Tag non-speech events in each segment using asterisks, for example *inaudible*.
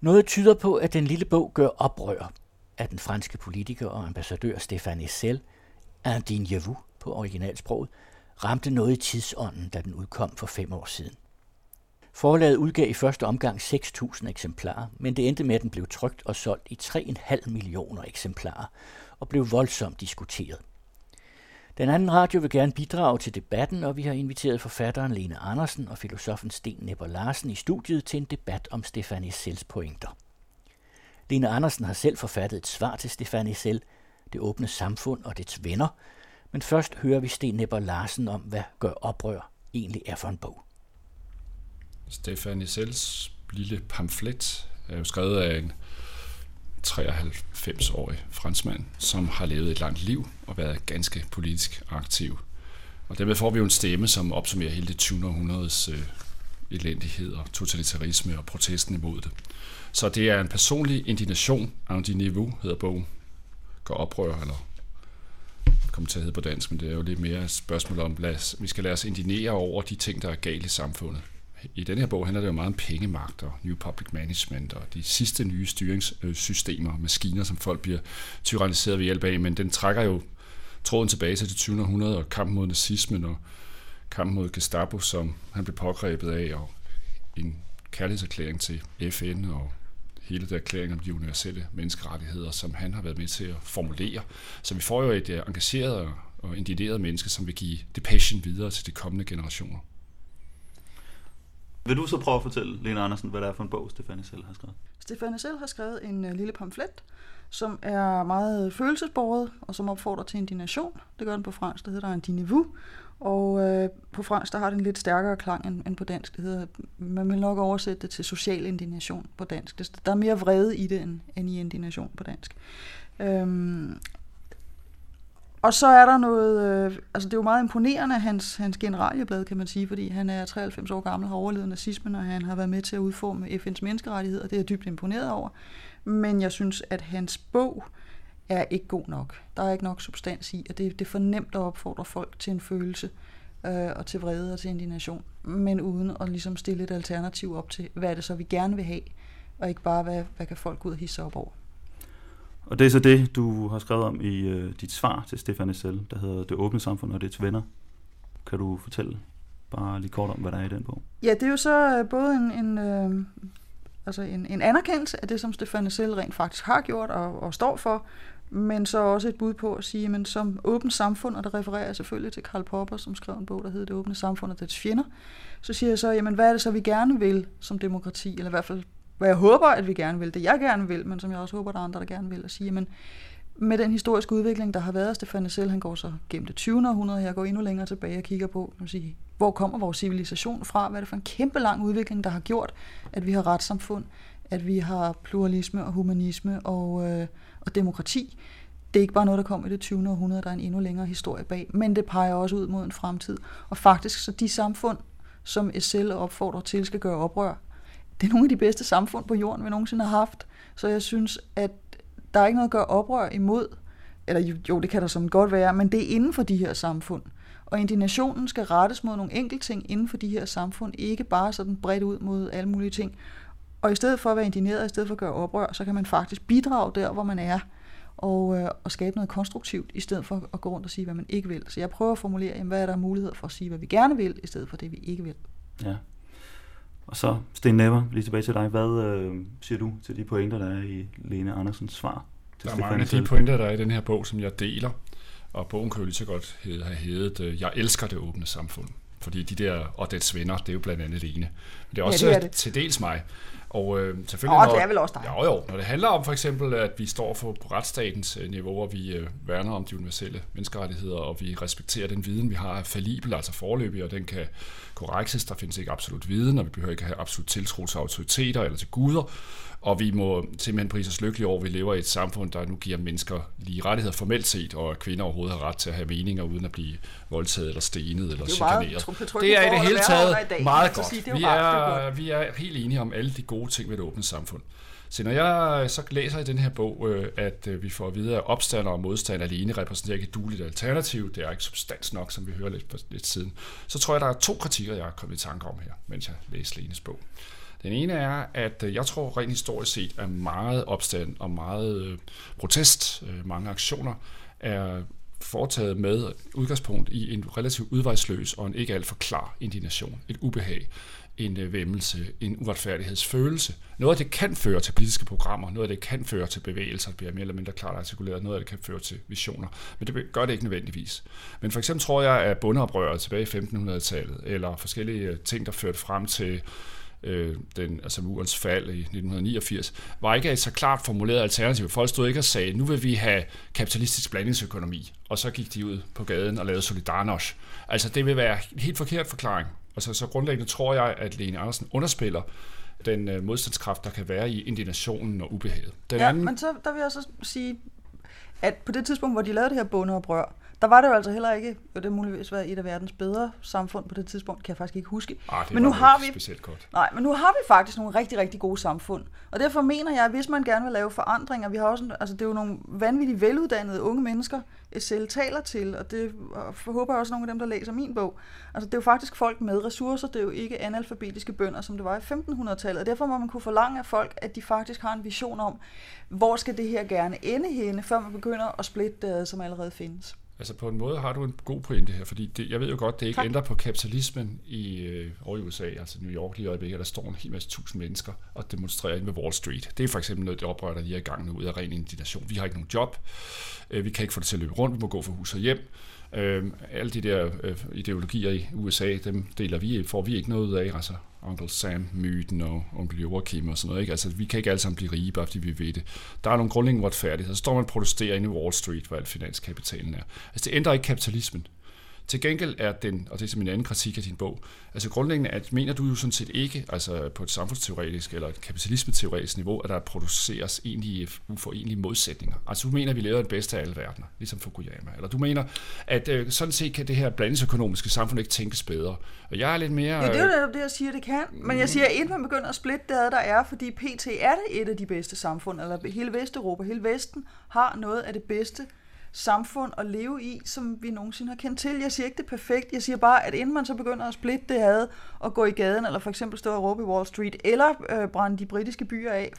Noget tyder på, at den lille bog gør oprør af den franske politiker og ambassadør Stéphane Essel, Indignez-vous på originalsproget, ramte noget i tidsånden, da den udkom for fem år siden. Forlaget udgav i første omgang 6.000 eksemplarer, men det endte med, at den blev trygt og solgt i 3,5 millioner eksemplarer og blev voldsomt diskuteret. Den anden radio vil gerne bidrage til debatten, og vi har inviteret forfatteren Lene Andersen og filosofen Sten Nepper Larsen i studiet til en debat om Stefanie Sells pointer. Lene Andersen har selv forfattet et svar til Stefanie Sell, det åbne samfund og dets venner, men først hører vi Sten Nepper Larsen om, hvad Gør oprør egentlig er for en bog. Stefanie Sells lille pamflet er jo skrevet af en 93-årig franskmand, som har levet et langt liv og været ganske politisk aktiv. Og dermed får vi jo en stemme, som opsummerer hele det 20. århundredes øh, elendighed og totalitarisme og protesten imod det. Så det er en personlig indignation, Andy niveau hedder bogen, går oprør, eller kommer til at hedde på dansk, men det er jo lidt mere et spørgsmål om, lad os, vi skal lade os indignere over de ting, der er galt i samfundet i den her bog handler det jo meget om pengemagt og new public management og de sidste nye styringssystemer og maskiner, som folk bliver tyranniseret ved hjælp af, men den trækker jo tråden tilbage til det 20. århundrede og kampen mod nazismen og kampen mod Gestapo, som han blev pågrebet af, og en kærlighedserklæring til FN og hele det erklæring om de universelle menneskerettigheder, som han har været med til at formulere. Så vi får jo et øh, engageret og indigneret menneske, som vil give det passion videre til de kommende generationer. Vil du så prøve at fortælle, Lena Andersen, hvad det er for en bog, Stefanie selv har skrevet? Stefanie selv har skrevet en øh, lille pamflet, som er meget følelsesbordet, og som opfordrer til indignation. Det gør den på fransk, det hedder en dinevou. Og øh, på fransk, der har den lidt stærkere klang end, end på dansk. Det hedder, man vil nok oversætte det til social indignation på dansk. Der er mere vrede i det, end, end i indignation på dansk. Øhm, og så er der noget, øh, altså det er jo meget imponerende, hans, hans generalieblad, kan man sige, fordi han er 93 år gammel, har overlevet nazismen, og han har været med til at udforme FN's menneskerettigheder. Det er jeg dybt imponeret over. Men jeg synes, at hans bog er ikke god nok. Der er ikke nok substans i, og det, det er for nemt at opfordre folk til en følelse, øh, og til vrede og til indignation, men uden at ligesom stille et alternativ op til, hvad er det så, vi gerne vil have, og ikke bare, hvad, hvad kan folk gå ud og hisse op over. Og det er så det, du har skrevet om i øh, dit svar til Stefan Essel, der hedder Det åbne samfund og dets venner. Kan du fortælle bare lige kort om, hvad der er i den bog? Ja, det er jo så øh, både en, en, øh, altså en, en anerkendelse af det, som Stefan Essel rent faktisk har gjort og, og står for, men så også et bud på at sige, men som åbent samfund, og der refererer jeg selvfølgelig til Karl Popper, som skrev en bog, der hedder Det åbne samfund og dets fjender, så siger jeg så, jamen hvad er det så, vi gerne vil som demokrati, eller i hvert fald hvor jeg håber, at vi gerne vil, det jeg gerne vil, men som jeg også håber, der er andre, der gerne vil, at sige, men med den historiske udvikling, der har været, Stefan selv, han går så gennem det 20. århundrede, jeg går endnu længere tilbage og kigger på, sige, hvor kommer vores civilisation fra, hvad er det for en kæmpe lang udvikling, der har gjort, at vi har retssamfund, at vi har pluralisme og humanisme og, øh, og demokrati. Det er ikke bare noget, der kom i det 20. århundrede, der er en endnu længere historie bag, men det peger også ud mod en fremtid. Og faktisk så de samfund, som SL opfordrer til skal gøre oprør, det er nogle af de bedste samfund på jorden, vi nogensinde har haft. Så jeg synes, at der er ikke noget at gøre oprør imod. Eller jo, det kan der som godt være, men det er inden for de her samfund. Og indignationen skal rettes mod nogle enkelte ting inden for de her samfund, ikke bare sådan bredt ud mod alle mulige ting. Og i stedet for at være indigneret, i stedet for at gøre oprør, så kan man faktisk bidrage der, hvor man er, og, øh, og skabe noget konstruktivt, i stedet for at gå rundt og sige, hvad man ikke vil. Så jeg prøver at formulere, jamen, hvad er der mulighed for at sige, hvad vi gerne vil, i stedet for det, vi ikke vil. Ja. Og så, Sten Never, lige tilbage til dig. Hvad øh, siger du til de pointer, der er i Lene Andersens svar? Til der er mange af de pointer, der er i den her bog, som jeg deler. Og bogen kan jo lige så godt have heddet øh, Jeg elsker det åbne samfund. Fordi de der, og dets venner, det er jo blandt andet Lene. Men det er også ja, det er det. til dels mig. Og øh, selvfølgelig... Åh, når, det er vel også dig. Jo, jo. Når det handler om for eksempel, at vi står for på retsstatens øh, niveau, og vi øh, værner om de universelle menneskerettigheder, og vi respekterer den viden, vi har er falibel, altså forløbig, og den kan korrekses. Der findes ikke absolut viden, og vi behøver ikke have absolut tiltro til autoriteter eller til guder. Og vi må simpelthen prise os lykkelige over, at vi lever i et samfund, der nu giver mennesker lige rettigheder formelt set, og at kvinder overhovedet har ret til at have meninger uden at blive voldtaget eller stenet eller chikaneret. Det er i det hele taget meget godt. vi, er, vi er helt enige om alle de gode ting ved et åbent samfund. Så når jeg så læser i den her bog, øh, at øh, vi får at vide, at opstander og modstand alene repræsenterer ikke et dueligt alternativ, det er ikke substans nok, som vi hører lidt, lidt siden, så tror jeg, der er to kritikker, jeg har kommet i tanke om her, mens jeg læser Lenes bog. Den ene er, at øh, jeg tror rent historisk set, at meget opstand og meget øh, protest, øh, mange aktioner, er foretaget med udgangspunkt i en relativt udvejsløs og en ikke alt for klar indignation, et ubehag, en vemmelse, en uretfærdighedsfølelse. Noget af det kan føre til politiske programmer, noget af det kan føre til bevægelser, der bliver mere eller mindre klart artikuleret, noget af det kan føre til visioner, men det gør det ikke nødvendigvis. Men for eksempel tror jeg, at bundeoprøret tilbage i 1500-tallet, eller forskellige ting, der førte frem til øh, den, altså murens fald i 1989, var ikke et så klart formuleret alternativ. Folk stod ikke og sagde, nu vil vi have kapitalistisk blandingsøkonomi, og så gik de ud på gaden og lavede Solidarność. Altså det vil være en helt forkert forklaring. Altså, så grundlæggende tror jeg, at Lene Andersen underspiller den øh, modstandskraft, der kan være i indignationen og ubehaget. Den ja, anden... men så der vil jeg så sige, at på det tidspunkt, hvor de lavede det her bondeoprør, der var det jo altså heller ikke, jo det muligvis været et af verdens bedre samfund på det tidspunkt, kan jeg faktisk ikke huske. Ah, det men nu har vi specielt godt. Nej, men nu har vi faktisk nogle rigtig, rigtig gode samfund. Og derfor mener jeg, at hvis man gerne vil lave forandringer, vi har også, altså det er jo nogle vanvittigt veluddannede unge mennesker, selv taler til, og det håber jeg også nogle af dem, der læser min bog. Altså det er jo faktisk folk med ressourcer, det er jo ikke analfabetiske bønder, som det var i 1500-tallet, og derfor må man kunne forlange af folk, at de faktisk har en vision om, hvor skal det her gerne ende henne, før man begynder at splitte det, som allerede findes. Altså på en måde har du en god pointe her, fordi det, jeg ved jo godt, det ikke tak. ændrer på kapitalismen i, øh, over i USA, altså New York lige i øjeblikket, der står en hel masse tusind mennesker og demonstrerer ind ved Wall Street. Det er for eksempel noget, det oprør, der lige er i gang nu ud af ren indignation. Vi har ikke nogen job, øh, vi kan ikke få det til at løbe rundt, vi må gå fra hus og hjem. Øh, alle de der øh, ideologier i USA, dem deler vi, får vi ikke noget ud af. Altså Uncle Sam-myten og onkel Joachim og sådan noget. Ikke? Altså, vi kan ikke alle sammen blive rige, bare fordi vi ved det. Der er nogle grundlæggende uretfærdigheder. Så står man og protesterer inde i Wall Street, hvor al finanskapitalen er. Altså, det ændrer ikke kapitalismen. Til gengæld er den, og det er min anden kritik af din bog, altså grundlæggende, at mener du jo sådan set ikke, altså på et samfundsteoretisk eller et kapitalismeteoretisk niveau, at der produceres egentlig uforenelige modsætninger. Altså du mener, at vi lever det bedste af alle verdener, ligesom Fukuyama. Eller du mener, at øh, sådan set kan det her blandingsøkonomiske samfund ikke tænkes bedre. Og jeg er lidt mere... Ja, det er jo det, jeg siger, det kan. Men jeg siger, at inden man begynder at splitte det der er, fordi PT er det et af de bedste samfund, eller hele Vesteuropa, hele Vesten har noget af det bedste samfund at leve i, som vi nogensinde har kendt til. Jeg siger ikke det er perfekt, jeg siger bare, at inden man så begynder at splitte det had og gå i gaden, eller for eksempel stå og råbe i Wall Street, eller øh, brænde de britiske byer af,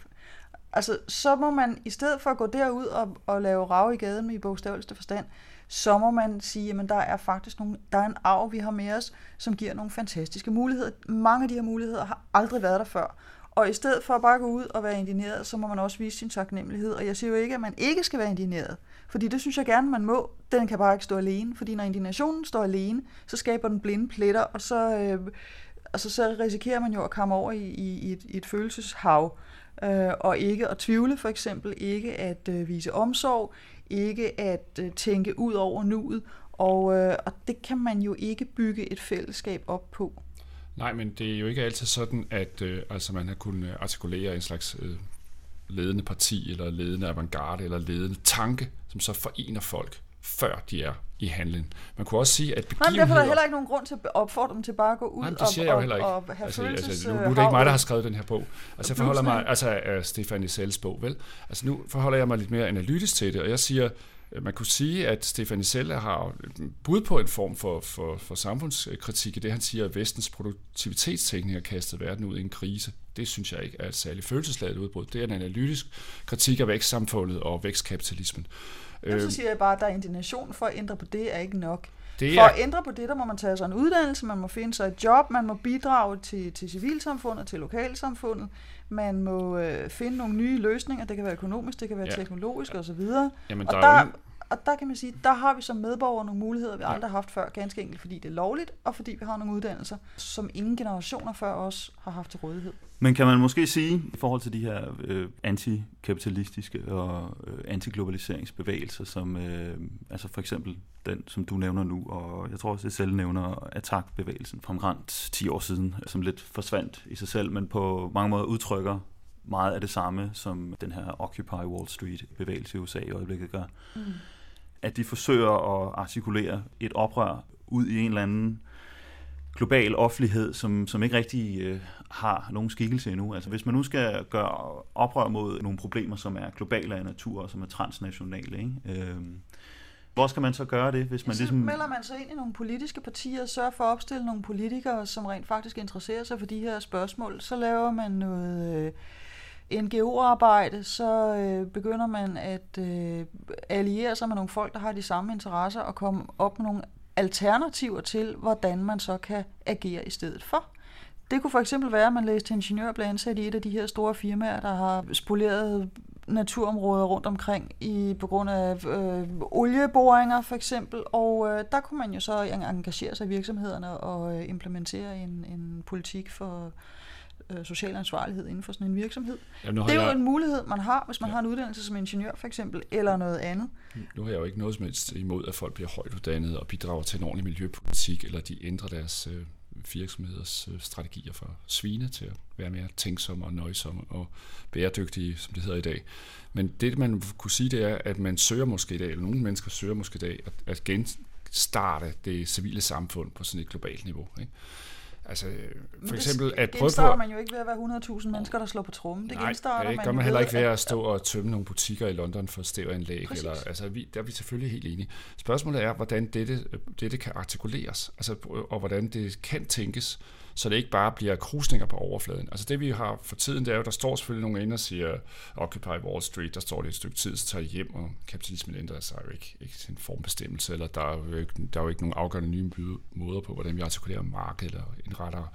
altså så må man i stedet for at gå derud og, og lave rav i gaden med i bogstaveligste forstand, så må man sige, at der er faktisk nogle, der er en arv, vi har med os, som giver nogle fantastiske muligheder. Mange af de her muligheder har aldrig været der før. Og i stedet for at bare gå ud og være indigneret, så må man også vise sin taknemmelighed. Og jeg siger jo ikke, at man ikke skal være indigneret. Fordi det synes jeg gerne, man må. Den kan bare ikke stå alene. Fordi når indignationen står alene, så skaber den blinde pletter, og så, øh, altså, så risikerer man jo at komme over i, i, i, et, i et følelseshav. Øh, og ikke at tvivle for eksempel, ikke at øh, vise omsorg, ikke at øh, tænke ud over nuet. Og, øh, og det kan man jo ikke bygge et fællesskab op på. Nej, men det er jo ikke altid sådan, at øh, altså man har kunnet artikulere en slags øh, ledende parti, eller ledende avantgarde, eller ledende tanke, som så forener folk, før de er i handling. Man kunne også sige, at begivenheder... Nej, derfor er der heller ikke nogen grund til at opfordre dem til bare at gå ud Nej, det siger og, jeg jo heller ikke. og, have altså, altså, nu, nu er det ikke mig, der har skrevet den her bog. Altså, jeg forholder mig, altså uh, Stefan Isels bog, vel? Altså, nu forholder jeg mig lidt mere analytisk til det, og jeg siger, Øh, man kunne sige, at Stefan Iselle har bud på en form for, for, for samfundskritik i det, han siger, at vestens produktivitetsteknik har kastet verden ud i en krise. Det synes jeg ikke er et særligt følelsesladet udbrud. Det er en analytisk kritik af vækstsamfundet og vækstkapitalismen. Men så øh, siger jeg bare, at der er indignation for at ændre på det, er ikke nok. Det er... For at ændre på det, der må man tage sig en uddannelse, man må finde sig et job, man må bidrage til, til civilsamfundet, til lokalsamfundet, man må øh, finde nogle nye løsninger, det kan være økonomisk, det kan være ja. teknologisk osv. Jamen, og, der, der, og der kan man sige, der har vi som medborgere nogle muligheder, vi aldrig har haft før, ganske enkelt fordi det er lovligt, og fordi vi har nogle uddannelser, som ingen generationer før os har haft til rådighed. Men kan man måske sige, i forhold til de her øh, antikapitalistiske og øh, antiglobaliseringsbevægelser, som øh, altså for eksempel den, som du nævner nu, og jeg tror også, at selv nævner attack-bevægelsen fra omkring 10 år siden, som lidt forsvandt i sig selv, men på mange måder udtrykker meget af det samme, som den her Occupy Wall Street-bevægelse i USA i øjeblikket gør. Mm. At de forsøger at artikulere et oprør ud i en eller anden global offentlighed, som, som ikke rigtig øh, har nogen skikkelse endnu. Altså hvis man nu skal gøre oprør mod nogle problemer, som er globale af natur og som er transnationale, ikke? Øh, hvor skal man så gøre det, hvis man så ligesom... melder man sig ind i nogle politiske partier og sørger for at opstille nogle politikere, som rent faktisk interesserer sig for de her spørgsmål. Så laver man noget øh, NGO-arbejde, så øh, begynder man at øh, alliere sig med nogle folk, der har de samme interesser, og komme op med nogle alternativer til, hvordan man så kan agere i stedet for. Det kunne for eksempel være, at man læste ingeniør og blev ansat i et af de her store firmaer, der har spoleret naturområder rundt omkring i, på grund af øh, olieboringer for eksempel, og øh, der kunne man jo så engagere sig i virksomhederne og øh, implementere en, en politik for øh, social ansvarlighed inden for sådan en virksomhed. Jamen, det er jo jeg... en mulighed, man har, hvis man ja. har en uddannelse som ingeniør for eksempel, eller noget andet. Nu har jeg jo ikke noget som helst imod, at folk bliver højt uddannet og bidrager til en ordentlig miljøpolitik, eller de ændrer deres øh, virksomheders øh, strategier for svine til at være mere tænksomme og nøjsomme og bæredygtige, som det hedder i dag. Men det, man kunne sige, det er, at man søger måske i dag, eller nogle mennesker søger måske i dag, at, at genstarte det civile samfund på sådan et globalt niveau. Ikke? Altså, for eksempel at prøve på... man jo ikke ved at være 100.000 mennesker, der slår på trummen. Det Nej, det gør man, heller ikke ved at stå og tømme nogle butikker i London for stævanlæg. Eller, altså, vi, der er vi selvfølgelig helt enige. Spørgsmålet er, hvordan dette, dette kan artikuleres, altså, og hvordan det kan tænkes så det ikke bare bliver krusninger på overfladen. Altså det vi har for tiden, det er jo, der står selvfølgelig nogen inde og siger, Occupy Wall Street, der står det et stykke tid, så tager de hjem, og kapitalismen ændrer sig jo ikke, ikke sin formbestemmelse, eller der er, jo ikke, der er jo ikke nogen afgørende nye måder på, hvordan vi artikulerer markedet, eller indretter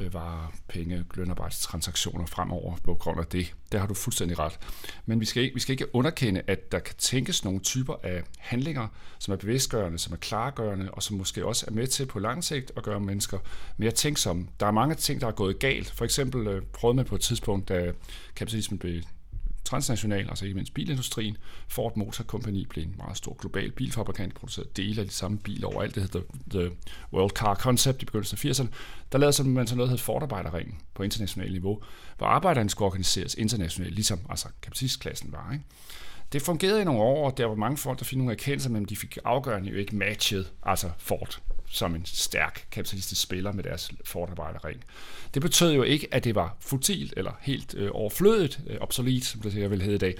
øh, varer, penge, lønarbejdstransaktioner fremover på grund af det. Der har du fuldstændig ret. Men vi skal, ikke, vi skal ikke underkende, at der kan tænkes nogle typer af handlinger, som er bevidstgørende, som er klargørende, og som måske også er med til på lang sigt at gøre mennesker mere tænksomme. Der er mange ting, der er gået galt. For eksempel øh, prøvede man på et tidspunkt, da kapitalismen blev transnational, altså ikke mindst bilindustrien. Ford Motor Company blev en meget stor global bilfabrikant, producerede dele af de samme biler overalt. Det hedder The World Car Concept i begyndelsen af 80'erne. Der lavede man sådan noget, der hed Ford-arbejderringen på internationalt niveau, hvor arbejderne skulle organiseres internationalt, ligesom altså kapitalistklassen var. Ikke? Det fungerede i nogle år, og der var mange folk, der fik nogle erkendelser, men de fik afgørende jo ikke matchet, altså Ford som en stærk kapitalistisk spiller med deres forarbejderring. Det betød jo ikke, at det var futilt eller helt øh, overflødigt, øh, obsolet, som det jeg vil hedde i dag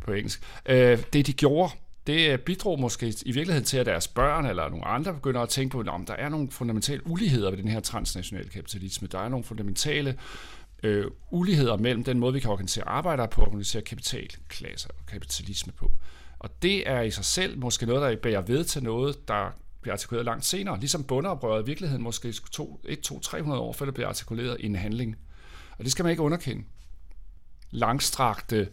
på engelsk. Øh, det de gjorde, det øh, bidrog måske i virkeligheden til, at deres børn eller nogle andre begynder at tænke på, at der er nogle fundamentale uligheder ved den her transnationale kapitalisme. Der er nogle fundamentale øh, uligheder mellem den måde, vi kan organisere arbejdere på og organisere kapitalklasser og kapitalisme på. Og det er i sig selv måske noget, der bærer ved til noget, der bliver artikuleret langt senere. Ligesom bundeoprøret i virkeligheden måske 1, 2, 300 år før det bliver artikuleret i en handling. Og det skal man ikke underkende. Langstrakte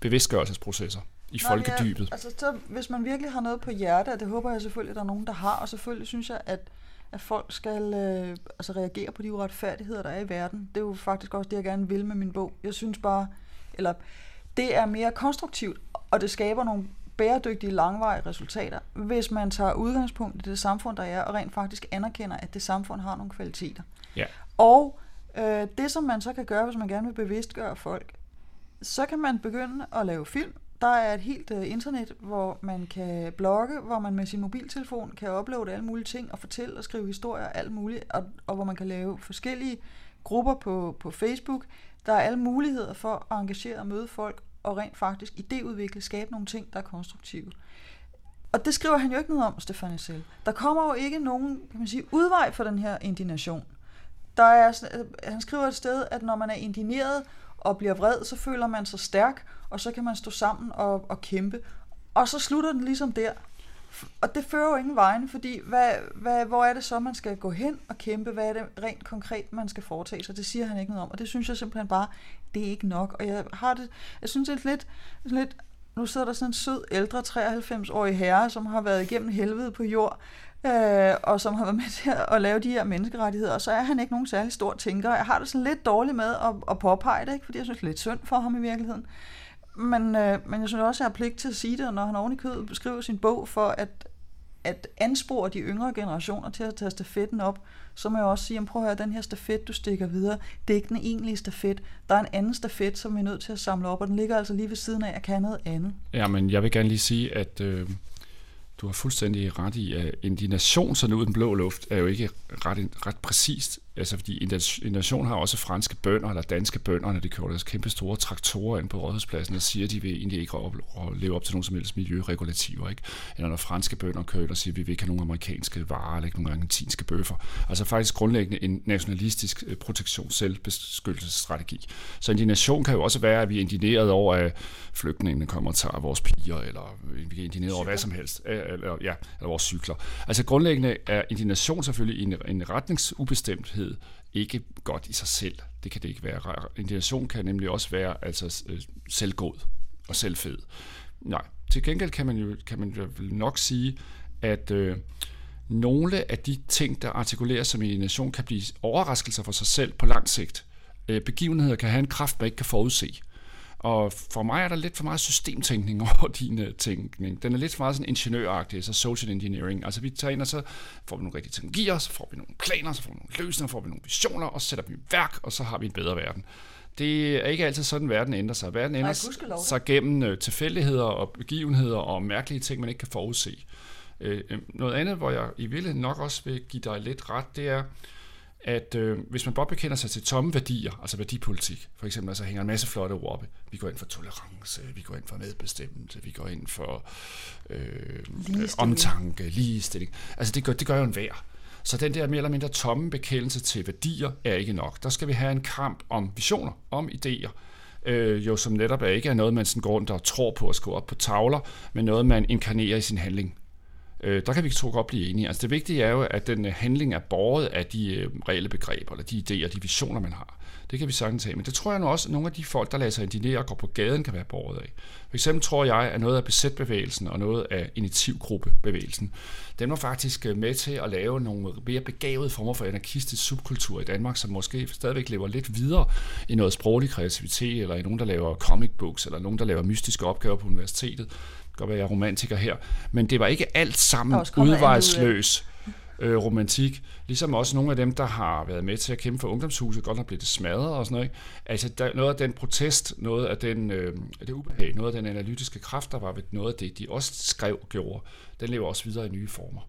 bevidstgørelsesprocesser i Nej, folkedybet. Ja, altså, så, hvis man virkelig har noget på hjerte, og det håber jeg selvfølgelig, at der er nogen, der har, og selvfølgelig synes jeg, at, at folk skal øh, altså reagere på de uretfærdigheder, der er i verden. Det er jo faktisk også det, jeg gerne vil med min bog. Jeg synes bare, eller det er mere konstruktivt, og det skaber nogle bæredygtige, langvarige resultater, hvis man tager udgangspunkt i det samfund, der er, og rent faktisk anerkender, at det samfund har nogle kvaliteter. Ja. Og øh, det, som man så kan gøre, hvis man gerne vil bevidstgøre folk, så kan man begynde at lave film. Der er et helt øh, internet, hvor man kan blogge, hvor man med sin mobiltelefon kan uploade alle mulige ting og fortælle og skrive historier og alt muligt, og, og hvor man kan lave forskellige grupper på, på Facebook. Der er alle muligheder for at engagere og møde folk og rent faktisk idéudvikle, skabe nogle ting, der er konstruktive. Og det skriver han jo ikke noget om, Stefan selv. Der kommer jo ikke nogen kan man sige, udvej for den her indignation. Der er, øh, han skriver et sted, at når man er indigneret og bliver vred, så føler man sig stærk, og så kan man stå sammen og, og kæmpe. Og så slutter den ligesom der. Og det fører jo ingen vejen, fordi hvad, hvad, hvor er det så, man skal gå hen og kæmpe? Hvad er det rent konkret, man skal foretage sig? Det siger han ikke noget om, og det synes jeg simpelthen bare, det er ikke nok. Og jeg har det, jeg synes det er lidt, lidt nu sidder der sådan en sød, ældre 93-årig herre, som har været igennem helvede på jord, øh, og som har været med til at lave de her menneskerettigheder, og så er han ikke nogen særlig stor tænker. Jeg har det sådan lidt dårligt med at, at påpege det, ikke? fordi jeg synes det er lidt synd for ham i virkeligheden. Men, øh, men jeg synes også, jeg har pligt til at sige det, når han oven i kødet beskriver sin bog for at, at anspore de yngre generationer til at tage stafetten op, så må jeg også sige, prøv at høre, den her stafet, du stikker videre, det er ikke den egentlige stafet. Der er en anden stafet, som vi er nødt til at samle op, og den ligger altså lige ved siden af, at kan noget andet. Ja, men jeg vil gerne lige sige, at øh, du har fuldstændig ret i, at indignation sådan ud den blå luft er jo ikke ret, ret præcist Altså fordi Indignation har også franske bønder, eller danske bønder, når de kører deres kæmpe store traktorer ind på rådhuspladsen, og siger, at de vil egentlig ikke leve op til nogen som helst miljøregulativer. Ikke? Eller når franske bønder kører og siger, at vi vil ikke have nogen amerikanske varer, eller ikke nogen argentinske bøffer. Altså faktisk grundlæggende en nationalistisk øh, protektion, selvbeskyttelsesstrategi. Så indignation kan jo også være, at vi er indigneret over, at flygtningene kommer og tager vores piger, eller vi er indigneret over hvad som helst, eller, ja, eller vores cykler. Altså grundlæggende er indignation selvfølgelig en, en retningsubestemthed ikke godt i sig selv. Det kan det ikke være. Indignation kan nemlig også være altså øh, selvgod og selvfed. Nej, til gengæld kan man jo, kan man jo nok sige, at øh, nogle af de ting, der artikuleres som indignation, kan blive overraskelser for sig selv på lang sigt. Øh, begivenheder kan have en kraft, man ikke kan forudse. Og for mig er der lidt for meget systemtænkning *laughs* over din uh, tænkning. Den er lidt for meget sådan ingeniøragtig, så social engineering. Altså vi tager ind, og så får vi nogle rigtige teknologier, så får vi nogle planer, så får vi nogle løsninger, så får vi nogle visioner, og så sætter vi i værk, og så har vi en bedre verden. Det er ikke altid sådan, verden ændrer sig. Verden ændrer Nej, sig gennem uh, tilfældigheder og begivenheder og mærkelige ting, man ikke kan forudse. Uh, noget andet, hvor jeg i virkeligheden nok også vil give dig lidt ret, det er, at øh, hvis man bare bekender sig til tomme værdier, altså værdipolitik, for eksempel, altså hænger en masse flotte ord op. Vi går ind for tolerance, vi går ind for medbestemmelse, vi går ind for øh, ligestilling. omtanke, ligestilling. Altså det gør, det gør jo en værd. Så den der mere eller mindre tomme bekendelse til værdier er ikke nok. Der skal vi have en kamp om visioner, om idéer, øh, jo som netop er ikke er noget, man sådan går rundt og tror på at skrive op på tavler, men noget, man inkarnerer i sin handling. Øh, der kan vi to godt blive enige. Altså det vigtige er jo, at den øh, handling er båret af de øh, reelle begreber, eller de idéer, de visioner, man har. Det kan vi sagtens have. Men det tror jeg nu også, at nogle af de folk, der lader sig indinere og går på gaden, kan være båret af. For eksempel tror jeg, at noget af besætbevægelsen og noget af initiativgruppebevægelsen, den var faktisk øh, med til at lave nogle mere begavede former for anarkistisk subkultur i Danmark, som måske stadigvæk lever lidt videre i noget sproglig kreativitet, eller i nogen, der laver comic books, eller nogen, der laver mystiske opgaver på universitetet godt være, jeg er romantiker her, men det var ikke alt sammen udvejsløs øh, romantik. Ligesom også nogle af dem, der har været med til at kæmpe for ungdomshuset, godt har blevet smadret og sådan noget. Ikke? Altså der, noget af den protest, noget af den, øh, det ubehag, noget af den analytiske kraft, der var ved noget af det, de også skrev og gjorde, den lever også videre i nye former.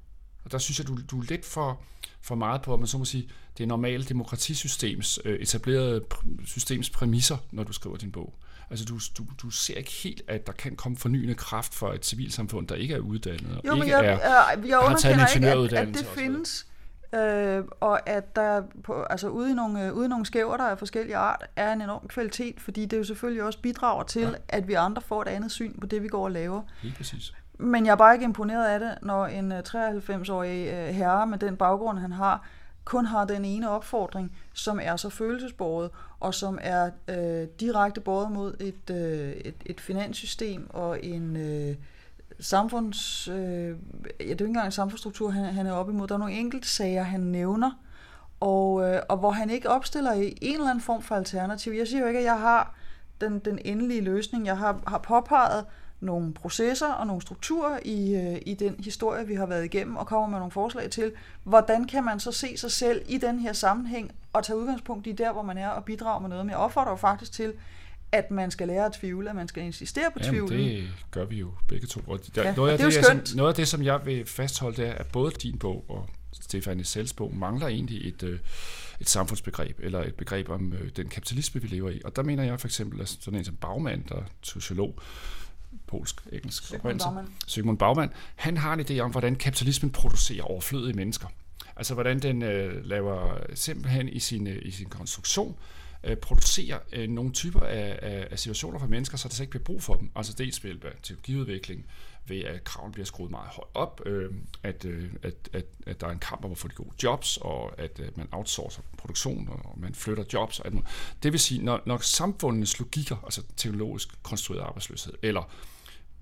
Og der synes jeg, du, du er lidt for, for meget på, at man så må sige, det normale demokratisystems, øh, etablerede systems præmisser, når du skriver din bog. Altså du, du, du ser ikke helt, at der kan komme fornyende kraft for et civilsamfund, der ikke er uddannet, jo, ikke jeg, er, jeg, jeg en ikke, at, at det findes. Øh, og at der på, altså ude i nogle, ude i nogle skæver, der er forskellige art, er en enorm kvalitet, fordi det jo selvfølgelig også bidrager til, ja. at vi andre får et andet syn på det, vi går og laver. Helt præcis. Men jeg er bare ikke imponeret af det, når en 93-årig øh, øh, herre med den baggrund, han har, kun har den ene opfordring, som er så følelsesbordet, og som er øh, direkte båret mod et, øh, et, et finanssystem og en øh, samfunds... Øh, ja, det er jo ikke engang en samfundsstruktur, han, han er op imod. Der er nogle enkelte sager, han nævner, og, øh, og hvor han ikke opstiller i en eller anden form for alternativ. Jeg siger jo ikke, at jeg har den, den endelige løsning. Jeg har, har påpeget, nogle processer og nogle strukturer i, øh, i den historie, vi har været igennem, og kommer med nogle forslag til, hvordan kan man så se sig selv i den her sammenhæng, og tage udgangspunkt i der, hvor man er, og bidrage med noget. Men jeg opfordrer jo faktisk til, at man skal lære at tvivle, at man skal insistere på tvivl. det gør vi jo begge to. Og der, ja, noget, af det, det, som, noget af det, som jeg vil fastholde, det er, at både din bog og Stefanie Sells bog mangler egentlig et, øh, et samfundsbegreb, eller et begreb om øh, den kapitalisme, vi lever i. Og der mener jeg for eksempel, at sådan en som Bagmand, der er sociolog, polsk, engelsk Sigmund Baumann. Sigmund Baumann, han har en idé om, hvordan kapitalismen producerer overflødige mennesker. Altså hvordan den øh, laver simpelthen i sin, øh, i sin konstruktion, øh, producerer øh, nogle typer af, af, af situationer for mennesker, så der ikke bliver brug for dem. Altså dels ved teknologiudvikling, ved at kraven bliver skruet meget højt op, øh, at, øh, at, at, at der er en kamp om at få de gode jobs, og at øh, man outsourcer produktion, og man flytter jobs. Og det vil sige, når, når samfundets logikker, altså teknologisk konstrueret arbejdsløshed, eller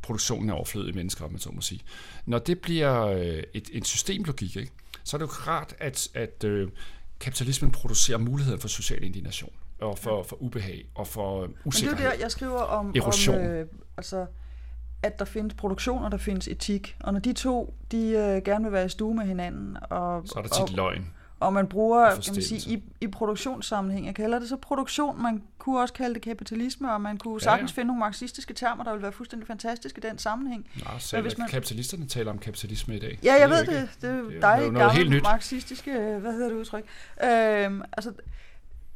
produktionen af overflødige mennesker, om man så må sige, når det bliver øh, et, en systemlogik, ikke, så er det jo klart, at, at øh, kapitalismen producerer muligheder for social indignation, og for, for ubehag, og for usikkerhed. Men det er der, jeg skriver om, erosion. om øh, altså, at der findes produktion, og der findes etik. Og når de to, de øh, gerne vil være i stue med hinanden, og, så er der tit og, løgn. og man bruger, kan man sige, i, i produktionssammenhæng, jeg kalder det så produktion, man kunne også kalde det kapitalisme, og man kunne ja, sagtens ja. finde nogle marxistiske termer, der ville være fuldstændig fantastiske i den sammenhæng. Nå, selv hvis man... kapitalisterne taler om kapitalisme i dag. Ja, jeg det ved det. Det er jo dig, noget helt nyt. marxistiske, hvad hedder det udtryk. Øhm, altså,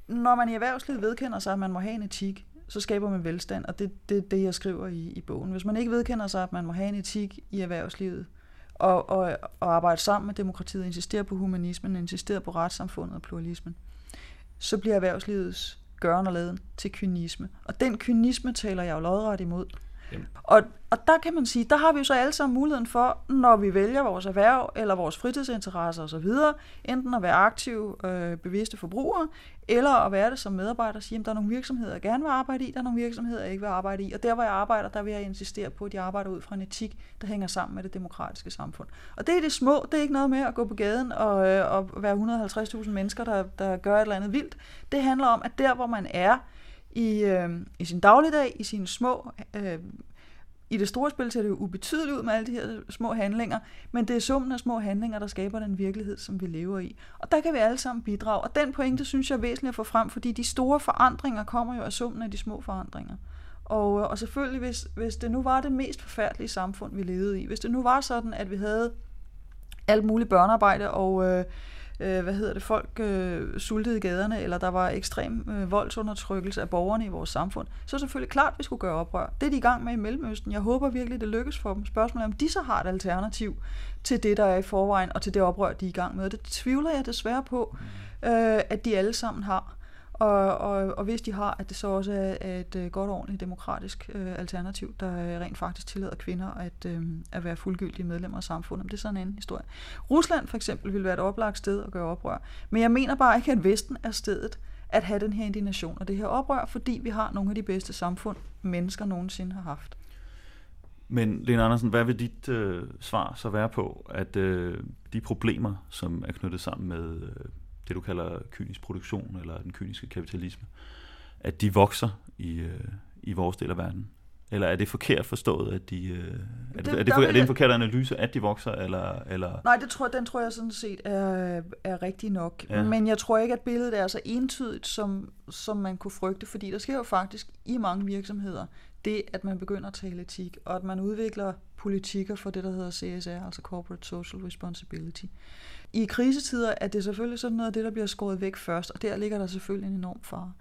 når man i erhvervslivet vedkender sig, at man må have en etik, så skaber man velstand, og det er det, det, jeg skriver i, i bogen. Hvis man ikke vedkender sig, at man må have en etik i erhvervslivet, og, og, og arbejde sammen med demokratiet, insistere på humanismen, insistere på retssamfundet og pluralismen, så bliver erhvervslivets gøren og laden til kynisme. Og den kynisme taler jeg jo lodret imod. Og, og der kan man sige, der har vi jo så alle sammen muligheden for, når vi vælger vores erhverv eller vores fritidsinteresser osv., enten at være aktive, øh, bevidste forbrugere, eller at være det som medarbejder og sige, at der er nogle virksomheder, jeg gerne vil arbejde i, der er nogle virksomheder, jeg ikke vil arbejde i. Og der, hvor jeg arbejder, der vil jeg insistere på, at de arbejder ud fra en etik, der hænger sammen med det demokratiske samfund. Og det er det små, det er ikke noget med at gå på gaden og, øh, og være 150.000 mennesker, der, der gør et eller andet vildt. Det handler om, at der, hvor man er, i, øh, i sin dagligdag, i sine små... Øh, i det store spil ser det jo ubetydeligt ud med alle de her små handlinger, men det er summen af små handlinger, der skaber den virkelighed, som vi lever i. Og der kan vi alle sammen bidrage. Og den pointe synes jeg er væsentligt at få frem, fordi de store forandringer kommer jo af summen af de små forandringer. Og, øh, og selvfølgelig, hvis, hvis det nu var det mest forfærdelige samfund, vi levede i, hvis det nu var sådan, at vi havde alt muligt børnearbejde og... Øh, øh, hvad hedder det, folk øh, sultede i gaderne, eller der var ekstrem øh, voldsundertrykkelse af borgerne i vores samfund, så er det selvfølgelig klart, at vi skulle gøre oprør. Det er de i gang med i Mellemøsten. Jeg håber virkelig, det lykkes for dem. Spørgsmålet er, om de så har et alternativ til det, der er i forvejen, og til det oprør, de er i gang med. Det tvivler jeg desværre på, øh, at de alle sammen har. Og, og, og hvis de har, at det så også er et øh, godt, ordentligt demokratisk øh, alternativ, der øh, rent faktisk tillader kvinder at, øh, at være fuldgyldige medlemmer af samfundet. Men det er sådan en anden historie. Rusland for eksempel ville være et oplagt sted at gøre oprør. Men jeg mener bare ikke, at Vesten er stedet at have den her indignation og det her oprør, fordi vi har nogle af de bedste samfund, mennesker nogensinde har haft. Men Lene Andersen, hvad vil dit øh, svar så være på, at øh, de problemer, som er knyttet sammen med øh, det, du kalder kynisk produktion, eller den kyniske kapitalisme, at de vokser i, øh, i vores del af verden? Eller er det forkert forstået, at de... Øh, er, det, det, er, det, er det en forkert analyse, at de vokser, eller... eller? Nej, det tror, den tror jeg sådan set er, er rigtig nok. Ja. Men jeg tror ikke, at billedet er så entydigt, som, som man kunne frygte, fordi der sker jo faktisk i mange virksomheder det, at man begynder at tale etik, og at man udvikler politikker for det, der hedder CSR, altså Corporate Social Responsibility. I krisetider er det selvfølgelig sådan noget af det, der bliver skåret væk først, og der ligger der selvfølgelig en enorm fare.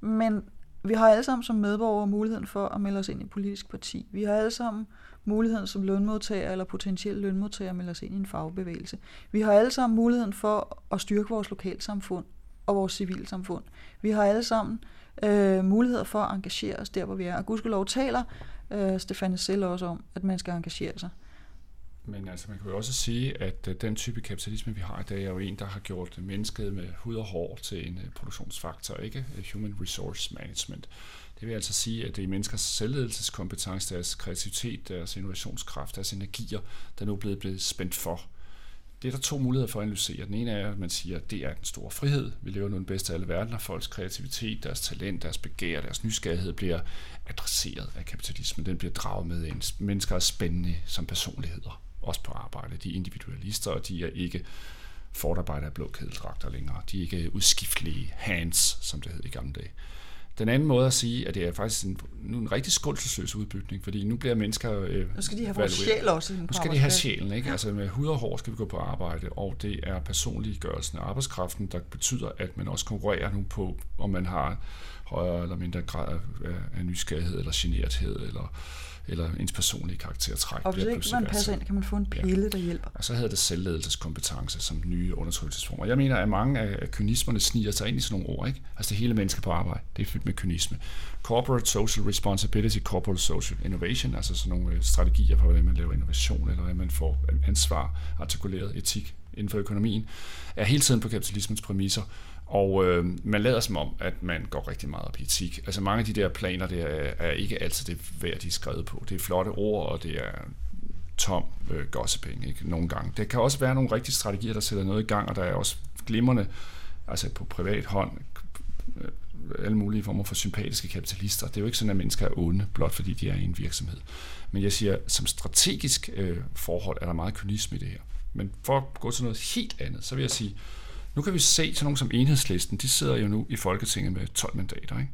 Men vi har alle sammen som medborgere muligheden for at melde os ind i et politisk parti. Vi har alle sammen muligheden som lønmodtager eller potentiel lønmodtager at melde os ind i en fagbevægelse. Vi har alle sammen muligheden for at styrke vores lokalsamfund og vores civilsamfund. Vi har alle sammen øh, muligheder for at engagere os der, hvor vi er. Og gudskelov taler øh, Stefanie selv også om, at man skal engagere sig. Men altså, man kan jo også sige, at øh, den type kapitalisme, vi har i dag, er jo en, der har gjort øh, mennesket med hud og hår til en øh, produktionsfaktor, ikke? Human Resource Management. Det vil altså sige, at det er menneskers selvledelseskompetence, deres kreativitet, deres innovationskraft, deres energier, der nu er blevet, blevet spændt for. Det er der to muligheder for at analysere. Den ene er, at man siger, at det er den store frihed. Vi lever nu den bedste af alle verdener. Folks kreativitet, deres talent, deres begær, deres nysgerrighed bliver adresseret af kapitalismen. Den bliver draget med ind. Mennesker er spændende som personligheder også på arbejde. De er individualister, og de er ikke fortarbejdere af blå kædeldragter længere. De er ikke udskiftelige hands, som det hed i gamle dage. Den anden måde at sige, at det er faktisk en, nu en rigtig skuldseløs udbygning, fordi nu bliver mennesker... Øh, nu skal de have vores sjæl også. Nu skal de have sjælen, ikke? Altså med hud og hår skal vi gå på arbejde, og det er personliggørelsen af arbejdskraften, der betyder, at man også konkurrerer nu på, om man har højere eller mindre grad af, af nysgerrighed eller generthed, eller eller ens personlige karaktertræk. Og hvis ikke man passer ind, kan man få en pille, ja. der hjælper. Og så hedder det selvledelseskompetence som nye undertrykkelsesformer. Jeg mener, at mange af kynismerne sniger sig ind i sådan nogle ord. Ikke? Altså det hele menneske på arbejde, det er fyldt med kynisme. Corporate Social Responsibility, Corporate Social Innovation, altså sådan nogle øh, strategier for, hvordan man laver innovation, eller hvordan man får ansvar, artikuleret etik inden for økonomien, er hele tiden på kapitalismens præmisser, og øh, man lader som om, at man går rigtig meget op i etik. Altså mange af de der planer, det er, er ikke altid det værd, de er skrevet på. Det er flotte ord, og det er tom øh, gossiping ikke? nogle gange. Det kan også være nogle rigtige strategier, der sætter noget i gang, og der er også glimrende, altså på privat hånd, øh, alle mulige former for sympatiske kapitalister. Det er jo ikke sådan, at mennesker er onde, blot fordi de er i en virksomhed. Men jeg siger, som strategisk øh, forhold er der meget kynisme i det her. Men for at gå til noget helt andet, så vil jeg sige, nu kan vi se til nogen som enhedslisten, de sidder jo nu i Folketinget med 12 mandater. Ikke?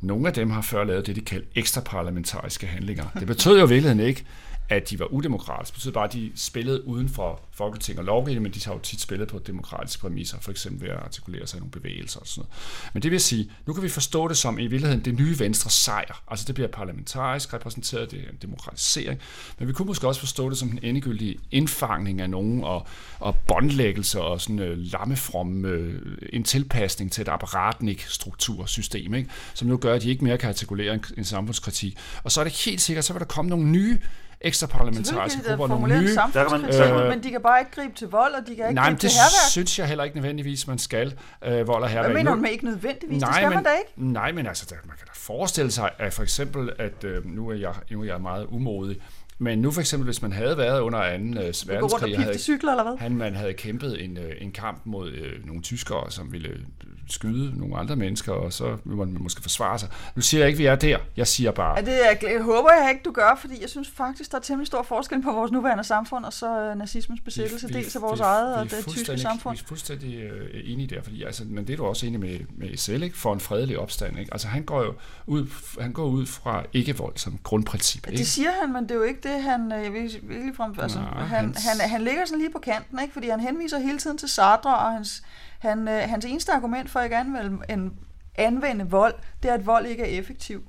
Nogle af dem har før lavet det, de kalder ekstra parlamentariske handlinger. Det betød jo i virkeligheden ikke, at de var udemokratiske. Det betyder bare, at de spillede uden for Folketing og lovgivning, men de har jo tit spillet på demokratiske præmisser, for eksempel ved at artikulere sig i nogle bevægelser og sådan noget. Men det vil sige, nu kan vi forstå det som i virkeligheden det nye venstre sejr. Altså det bliver parlamentarisk repræsenteret, det er en demokratisering, men vi kunne måske også forstå det som en endegyldig indfangning af nogen og, og båndlæggelse og sådan øh, lammefrom øh, en tilpasning til et apparatnik struktursystem, ikke? som nu gør, at de ikke mere kan artikulere en, en samfundskritik. Og så er det helt sikkert, så vil der komme nogle nye ekstra parlamentariske grupper, nogle nye. Der kan man, øh, men de kan bare ikke gribe til vold, og de kan ikke nej, gribe til herværk. det synes jeg heller ikke nødvendigvis, man skal. Øh, vold og herværk. Hvad mener du med ikke nødvendigvis? Nej, det skal men, man da ikke. Nej, men altså, der, man kan da forestille sig, at for eksempel, at øh, nu, er jeg, nu er jeg meget umodig, men nu for eksempel, hvis man havde været under 2. Øh, verdenskrig, og havde, cykler, eller hvad? Han, man havde kæmpet en, øh, en kamp mod øh, nogle tyskere, som ville skyde nogle andre mennesker, og så vil man måske forsvare sig. Nu siger jeg ikke, at vi er der. Jeg siger bare... Ja, det jeg, jeg håber jeg ikke, du gør, fordi jeg synes faktisk, der er temmelig stor forskel på vores nuværende samfund, og så nazismens besættelse, vi, vi, dels af vores vi, eget og det tyske samfund. Vi er fuldstændig øh, enige der, fordi, altså, men det er du også enig med, med selv, ikke? for en fredelig opstand. Ikke? Altså han går jo ud, han går ud fra ikke-vold som grundprincip. Ikke? Det siger han, men det er jo ikke det, han... Vil virkelig frem, altså, Nej, han, hans... han, han ligger sådan lige på kanten, ikke? fordi han henviser hele tiden til Sartre og hans han, øh, hans eneste argument for at ikke anvende, en, anvende vold, det er, at vold ikke er effektiv.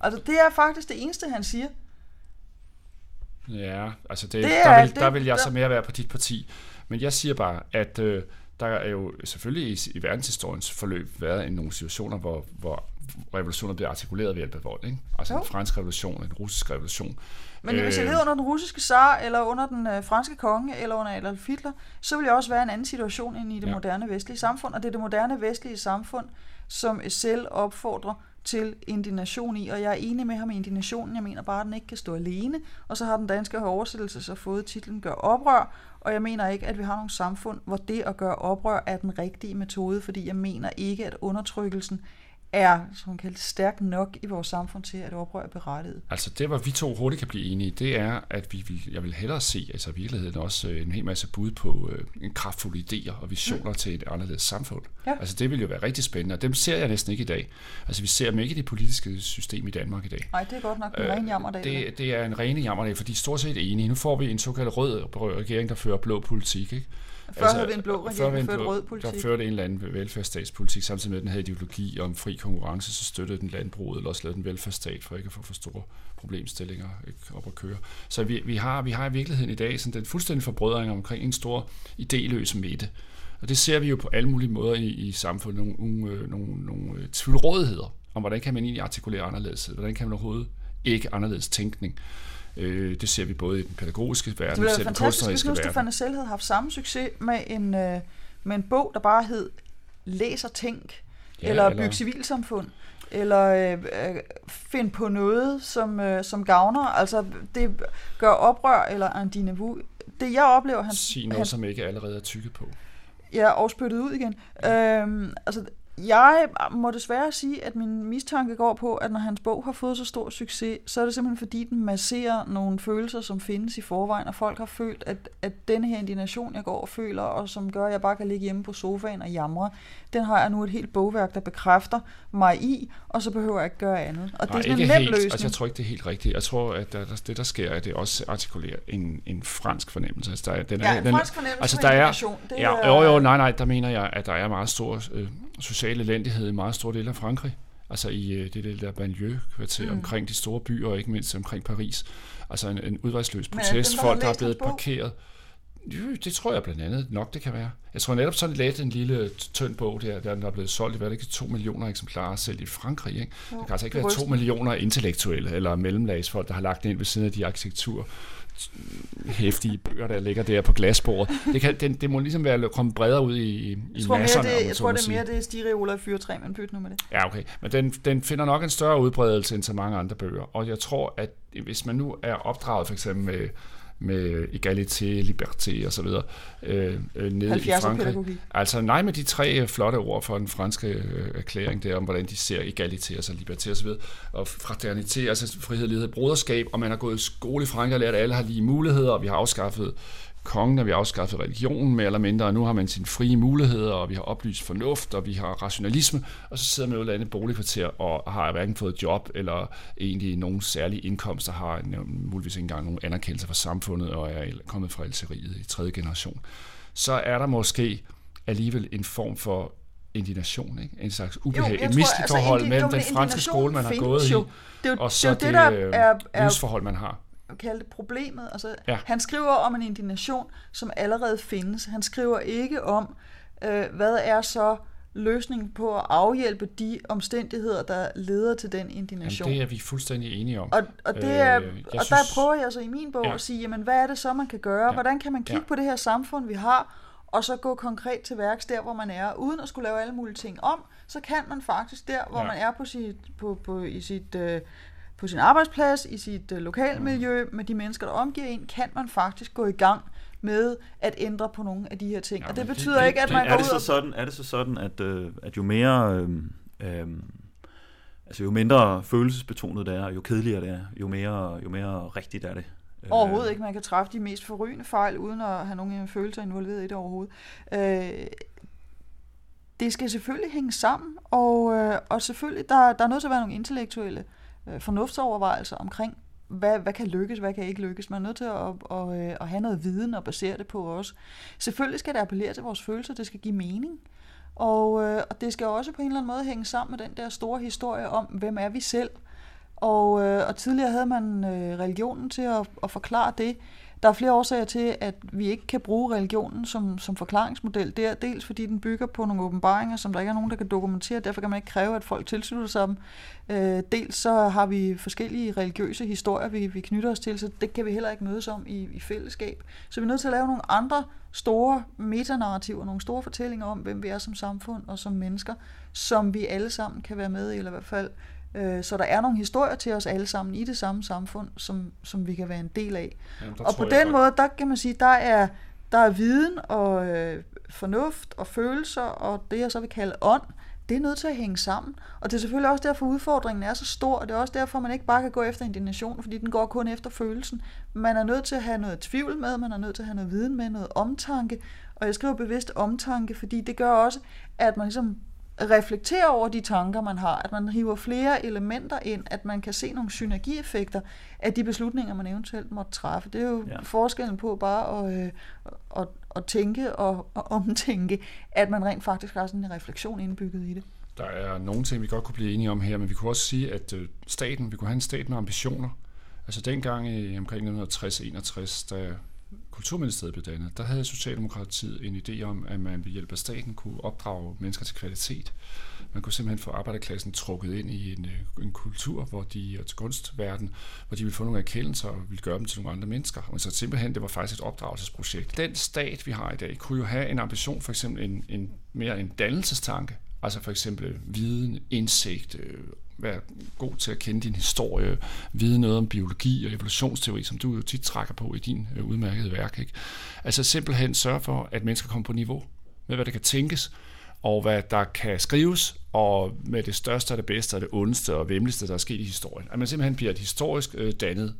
Altså, det er faktisk det eneste, han siger. Ja, altså det, det der, vil, det, der vil jeg der... så mere være på dit parti. Men jeg siger bare, at øh, der er jo selvfølgelig i, i verdenshistoriens forløb været i nogle situationer, hvor, hvor revolutioner bliver artikuleret ved hjælp af vold. Ikke? Altså jo. en fransk revolution, en russisk revolution. Men øh, hvis jeg levede under den russiske zar, eller under den øh, franske konge, eller under Adolf Hitler, så ville jeg også være en anden situation end i det ja. moderne vestlige samfund. Og det er det moderne vestlige samfund, som selv opfordrer til indignation i, og jeg er enig med ham i indignationen. Jeg mener bare, at den ikke kan stå alene, og så har den danske oversættelse så fået titlen Gør oprør, og jeg mener ikke, at vi har nogle samfund, hvor det at gøre oprør er den rigtige metode, fordi jeg mener ikke, at undertrykkelsen er som kaldt stærk nok i vores samfund til, at oprør er berettiget. Altså det, hvor vi to hurtigt kan blive enige, det er, at vi vil, jeg vil hellere se, altså i virkeligheden også øh, en hel masse bud på øh, en kraftfulde idéer og visioner mm. til et anderledes samfund. Ja. Altså det vil jo være rigtig spændende, og dem ser jeg næsten ikke i dag. Altså vi ser dem ikke i det politiske system i Danmark i dag. Nej, det er godt nok en øh, ren jammerdag. Det, det er en ren jammerdag, for de er stort set enige. Nu får vi en såkaldt rød regering, der fører blå politik, ikke? Før altså, havde vi en blå regering, der førte rød politik. Der førte en eller anden velfærdsstatspolitik, samtidig med, at den havde ideologi om fri konkurrence, så støttede den landbruget, eller også lavede den velfærdsstat, for ikke at få for store problemstillinger ikke, op at køre. Så vi, vi, har, vi har i virkeligheden i dag sådan den fuldstændig forbrødring omkring en stor idéløs midte. Og det ser vi jo på alle mulige måder i, i samfundet, nogle, nogle, øh, nogle, nogle øh, tvivlrådigheder om, hvordan kan man egentlig artikulere anderledes, hvordan kan man overhovedet ikke anderledes tænkning. Øh, det ser vi både i den pædagogiske verden, det ser den kunstneriske verden. Nu Stefan selv havde haft samme succes med en, øh, med en bog, der bare hed Læs og tænk, ja, eller, eller Byg civilsamfund, eller øh, øh, find på noget, som, øh, som gavner. Altså, det gør oprør, eller en dinavou. Det jeg oplever, han... Sig noget, han, som ikke allerede er tykket på. Ja, og spyttet ud igen. Ja. Øhm, altså, jeg må desværre sige, at min mistanke går på, at når hans bog har fået så stor succes, så er det simpelthen fordi, den masserer nogle følelser, som findes i forvejen, og folk har følt, at, at den her indignation, jeg går og føler, og som gør, at jeg bare kan ligge hjemme på sofaen og jamre, den har jeg nu et helt bogværk, der bekræfter mig i, og så behøver jeg ikke gøre andet. Og Nej, det er sådan en nem helt, løsning. Altså, jeg tror ikke, det er helt rigtigt. Jeg tror, at der, det, der sker, at det også artikulerer en, en fransk fornemmelse. Altså, der er, den er, ja, en fransk fornemmelse altså, der er, det ja, er... Jo, jo, nej, nej, der mener jeg, at der er meget stor øh, social elendighed i meget stor del af Frankrig. Altså i øh, det der banlieue-kvarter mm. omkring de store byer, og ikke mindst omkring Paris. Altså en, en udvejsløs protest, dem, folk der er blevet parkeret. Det tror jeg blandt andet nok, det kan være. Jeg tror netop sådan let en lille tynd bog der, der er blevet solgt i hvad det ikke to millioner eksemplarer selv i Frankrig. Ikke? Jo, det kan altså ikke være to millioner intellektuelle eller mellemlagsfolk, der har lagt det ind ved siden af de arkitektur hæftige bøger, der ligger der på glasbordet. Det, kan, det, det må ligesom være kommet bredere ud i, i jeg tror masserne. Mere det, jeg tror, det er mere det stireoler i fyrtræ, men byt nu med det. Ja, okay. Men den, den finder nok en større udbredelse end så mange andre bøger. Og jeg tror, at hvis man nu er opdraget for eksempel med med egalité, liberté videre øh, øh nede i Frankrig. Altså nej med de tre flotte ord for den franske øh, erklæring der om, hvordan de ser egalité, altså liberté og så videre, og fraternité, altså frihed, lighed, broderskab, og man har gået i skole i Frankrig og lært, at alle har lige muligheder, og vi har afskaffet kongen, at vi afskaffet religionen mere eller mindre, og nu har man sine frie muligheder, og vi har oplyst fornuft, og vi har rationalisme, og så sidder man i et andet boligkvarter og har hverken fået job, eller egentlig nogen særlige indkomster, har en, muligvis ikke engang nogen anerkendelse fra samfundet, og er kommet fra Algeriet i tredje generation. Så er der måske alligevel en form for indignation, ikke? en slags ubehag, jo, et misforhold altså, mellem den franske skole, man har gået jo. i, det og så det, det, det der er, er, livsforhold, man har kalde det problemet. Altså, ja. Han skriver om en indignation, som allerede findes. Han skriver ikke om, øh, hvad er så løsningen på at afhjælpe de omstændigheder, der leder til den indignation. Jamen, det er vi fuldstændig enige om. Og, og, det er, øh, og synes, der prøver jeg så i min bog ja. at sige, jamen, hvad er det så, man kan gøre? Ja. Hvordan kan man kigge ja. på det her samfund, vi har, og så gå konkret til værks der, hvor man er, uden at skulle lave alle mulige ting om, så kan man faktisk der, hvor ja. man er på sit, på, på, i sit øh, på sin arbejdsplads, i sit øh, lokalmiljø, med de mennesker, der omgiver en, kan man faktisk gå i gang med at ændre på nogle af de her ting. Ja, og det betyder det, ikke, at man det, er det så sådan, Er det så sådan, at, øh, at jo mere... Øh, øh, altså jo mindre følelsesbetonet det er, jo kedeligere det er, jo mere, jo mere rigtigt er det. Overhovedet ikke. Man kan træffe de mest forrygende fejl, uden at have nogen følelser involveret i det overhovedet. Øh, det skal selvfølgelig hænge sammen, og, øh, og selvfølgelig, der, der er nødt til at være nogle intellektuelle øh, Øh, fornuftsovervejelser omkring, hvad, hvad kan lykkes, hvad kan ikke lykkes. Man er nødt til at, at, at, at have noget viden og basere det på os. Selvfølgelig skal det appellere til vores følelser, det skal give mening. Og, øh, og det skal også på en eller anden måde hænge sammen med den der store historie om, hvem er vi selv. Og, øh, og tidligere havde man øh, religionen til at, at forklare det. Der er flere årsager til, at vi ikke kan bruge religionen som, som forklaringsmodel. Det er dels fordi den bygger på nogle åbenbaringer, som der ikke er nogen, der kan dokumentere. Derfor kan man ikke kræve, at folk tilslutter sig dem. Øh, dels så har vi forskellige religiøse historier, vi, vi knytter os til, så det kan vi heller ikke mødes om i, i fællesskab. Så vi er nødt til at lave nogle andre store metanarrativer, nogle store fortællinger om, hvem vi er som samfund og som mennesker, som vi alle sammen kan være med i, eller i hvert fald Øh, så der er nogle historier til os alle sammen i det samme samfund, som, som vi kan være en del af. Jamen, og på den måde, der kan man sige, der er, der er viden og øh, fornuft og følelser og det, jeg så vil kalde ånd, det er nødt til at hænge sammen. Og det er selvfølgelig også derfor, udfordringen er så stor, og det er også derfor, man ikke bare kan gå efter indignation, fordi den går kun efter følelsen. Man er nødt til at have noget tvivl med, man er nødt til at have noget viden med, noget omtanke, og jeg skriver bevidst omtanke, fordi det gør også, at man ligesom reflektere over de tanker, man har, at man hiver flere elementer ind, at man kan se nogle synergieffekter af de beslutninger, man eventuelt måtte træffe. Det er jo ja. forskellen på bare at, øh, at, at tænke og, og omtænke, at man rent faktisk har sådan en refleksion indbygget i det. Der er nogle ting, vi godt kunne blive enige om her, men vi kunne også sige, at øh, staten, vi kunne have en stat med ambitioner. Altså dengang i omkring 1960-61, da Kulturministeriet blev dannet, der havde Socialdemokratiet en idé om, at man ved hjælp af staten kunne opdrage mennesker til kvalitet. Man kunne simpelthen få arbejderklassen trukket ind i en, øh, en kultur, hvor de, og til kunstverden, hvor de ville få nogle erkendelser og ville gøre dem til nogle andre mennesker. Og så simpelthen, det var faktisk et opdragelsesprojekt. Den stat, vi har i dag, kunne jo have en ambition, for eksempel en, en mere en dannelsestanke, Altså for eksempel viden, indsigt, øh, være god til at kende din historie, vide noget om biologi og evolutionsteori, som du jo tit trækker på i din øh, udmærkede værk. Ikke? Altså simpelthen sørge for, at mennesker kommer på niveau med, hvad der kan tænkes, og hvad der kan skrives, og med det største og det bedste og det ondeste og vemmeligste, der er sket i historien. At man simpelthen bliver et historisk øh, dannet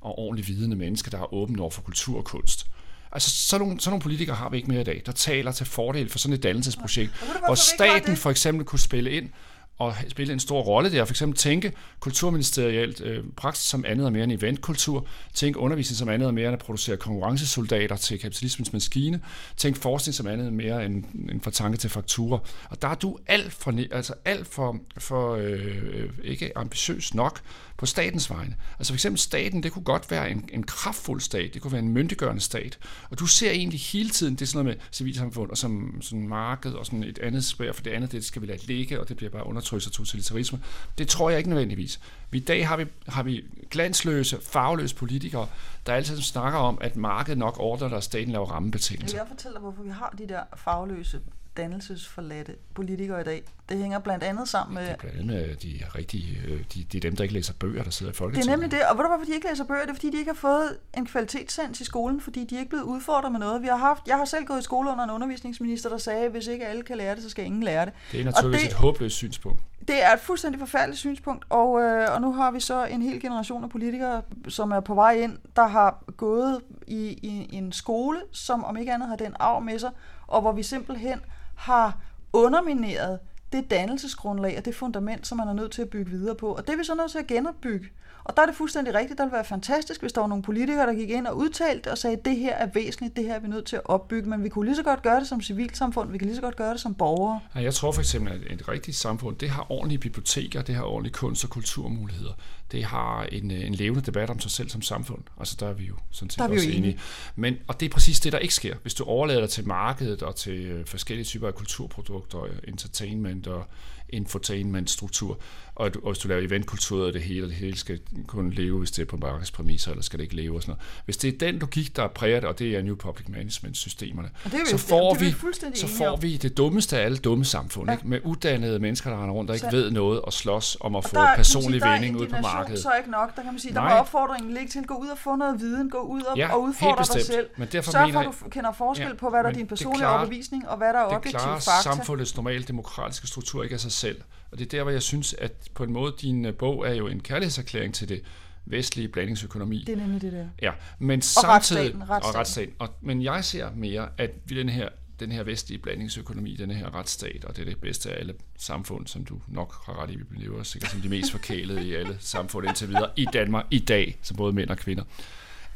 og ordentligt vidende menneske, der er åben over for kultur og kunst. Altså, sådan nogle, sådan nogle politikere har vi ikke mere i dag, der taler til fordel for sådan et dannelsesprojekt, hvor staten for eksempel kunne spille ind og spille en stor rolle der. For eksempel tænke kulturministerielt øh, praksis som andet og mere end eventkultur, tænke undervisning som andet og mere end at producere konkurrencesoldater til kapitalismens maskine, tænke forskning som andet og mere end, end fra tanke til fakturer. Og der er du alt for, altså alt for, for øh, øh ikke ambitiøs nok på statens vegne. Altså for eksempel staten, det kunne godt være en, en kraftfuld stat, det kunne være en myndiggørende stat, og du ser egentlig hele tiden, det er sådan noget med civilsamfund og som sådan marked og sådan et andet spær, for det andet, det skal vi lade ligge, og det bliver bare undertrykt af totalitarisme. Det tror jeg ikke nødvendigvis. I dag har vi, har vi glansløse, farveløse politikere, der altid snakker om, at markedet nok ordner, og staten laver rammebetingelser. Jeg fortæller, hvorfor vi har de der farveløse dannelsesforladte politikere i dag. Det hænger blandt andet sammen med... Det er blandt andet med de rigtige, øh, de, de er dem, der ikke læser bøger, der sidder i Folketinget. Det er nemlig det, og ved du hvorfor de ikke læser bøger? Det er fordi, de ikke har fået en kvalitetssans i skolen, fordi de er ikke blevet udfordret med noget. Vi har haft, jeg har selv gået i skole under en undervisningsminister, der sagde, at hvis ikke alle kan lære det, så skal ingen lære det. Det er naturligvis det, et håbløst synspunkt. Det er et fuldstændig forfærdeligt synspunkt, og, øh, og nu har vi så en hel generation af politikere, som er på vej ind, der har gået i, i en skole, som om ikke andet har den arv med sig, og hvor vi simpelthen har undermineret det dannelsesgrundlag og det fundament, som man er nødt til at bygge videre på. Og det er vi så nødt til at genopbygge. Og der er det fuldstændig rigtigt. Der ville være fantastisk, hvis der var nogle politikere, der gik ind og udtalte og sagde, at det her er væsentligt, det her er vi nødt til at opbygge. Men vi kunne lige så godt gøre det som civilsamfund, vi kan lige så godt gøre det som borgere. Ja, jeg tror for eksempel, at et rigtigt samfund, det har ordentlige biblioteker, det har ordentlige kunst- og kulturmuligheder. Det har en, øh, en levende debat om sig selv som samfund. Altså der er vi jo sådan set der er vi også enige. enige. Men, og det er præcis det, der ikke sker. Hvis du overlader dig til markedet og til øh, forskellige typer af kulturprodukter, entertainment og infotainment-struktur, og, og hvis du laver eventkultur og det hele, det hele skal kun leve, hvis det er på markedspræmisser, eller skal det ikke leve og sådan noget. Hvis det er den logik, der er præget, og det er New Public Management-systemerne, så får, vi, så får vi det dummeste af alle dumme samfund, ja. ikke? med uddannede mennesker, der render rundt og ikke så, ved noget og slås om at få der, personlig sige, vinding ud på markedet. så ikke nok. Der kan man sige, Nej. der må opfordringen ligge til at gå ud og få noget viden, gå ud og, ja, og udfordre dig selv. Men derfor Sørg for, at du kender forskel ja, på, hvad der er din personlige klare, overbevisning, og hvad der er objektiv fakta. Det klarer samfundets normale demokratiske struktur ikke af sig selv. Og det er der, hvor jeg synes, at på en måde din øh, bog er jo en kærlighedserklæring til det vestlige blandingsøkonomi. Det er nemlig det der. Ja, men og samtidig... Retsstaten, retsstaten. Og retsstaten. Og, men jeg ser mere, at vi den her den her vestlige blandingsøkonomi, den her retsstat, og det er det bedste af alle samfund, som du nok har ret i, vi lever sikkert som de mest forkælede i alle samfund indtil videre, i Danmark i dag, som både mænd og kvinder,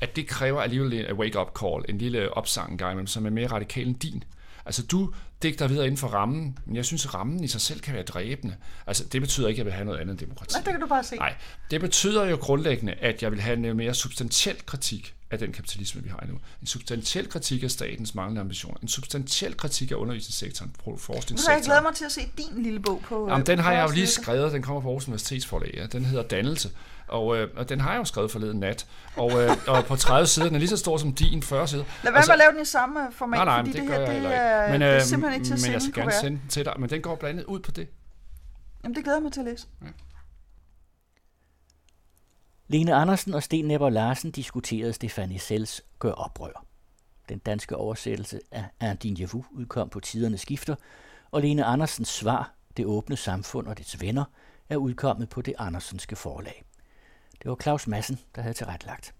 at det kræver alligevel en wake-up call, en lille opsang en gang som er mere radikal end din. Altså du digter videre inden for rammen, men jeg synes, at rammen i sig selv kan være dræbende. Altså det betyder ikke, at jeg vil have noget andet end demokrati. Nej, det kan du bare se. Nej, det betyder jo grundlæggende, at jeg vil have en mere substantiel kritik af den kapitalisme, vi har nu. En substantiel kritik af statens manglende ambitioner. En substantiel kritik af undervisningssektoren, forskningssektoren. Jeg glæder mig til at se din lille bog på Jamen, øh, den på har jeg jo lige skrevet. Den kommer fra Aarhus Universitetsforlag. Ja. Den hedder Dannelse. Og, øh, og den har jeg jo skrevet forleden nat. Og, øh, *laughs* og på 30 sider, den er lige så stor som din 40 sider. Lad være altså, med at lave den i samme format, nej, nej, fordi det, det, her, det, det, er, men, det er øh, simpelthen ikke til at Men jeg skal gerne sende den til dig. Men den går blandt andet ud på det. Jamen, det glæder jeg mig til at læse. Ja. Lene Andersen og Sten Nepper Larsen diskuterede Stefanie Sells Gør oprør. Den danske oversættelse af Un din udkom på Tiderne Skifter, og Lene Andersens svar, Det åbne samfund og dets venner, er udkommet på det Andersenske forlag. Det var Claus Madsen, der havde tilrettelagt.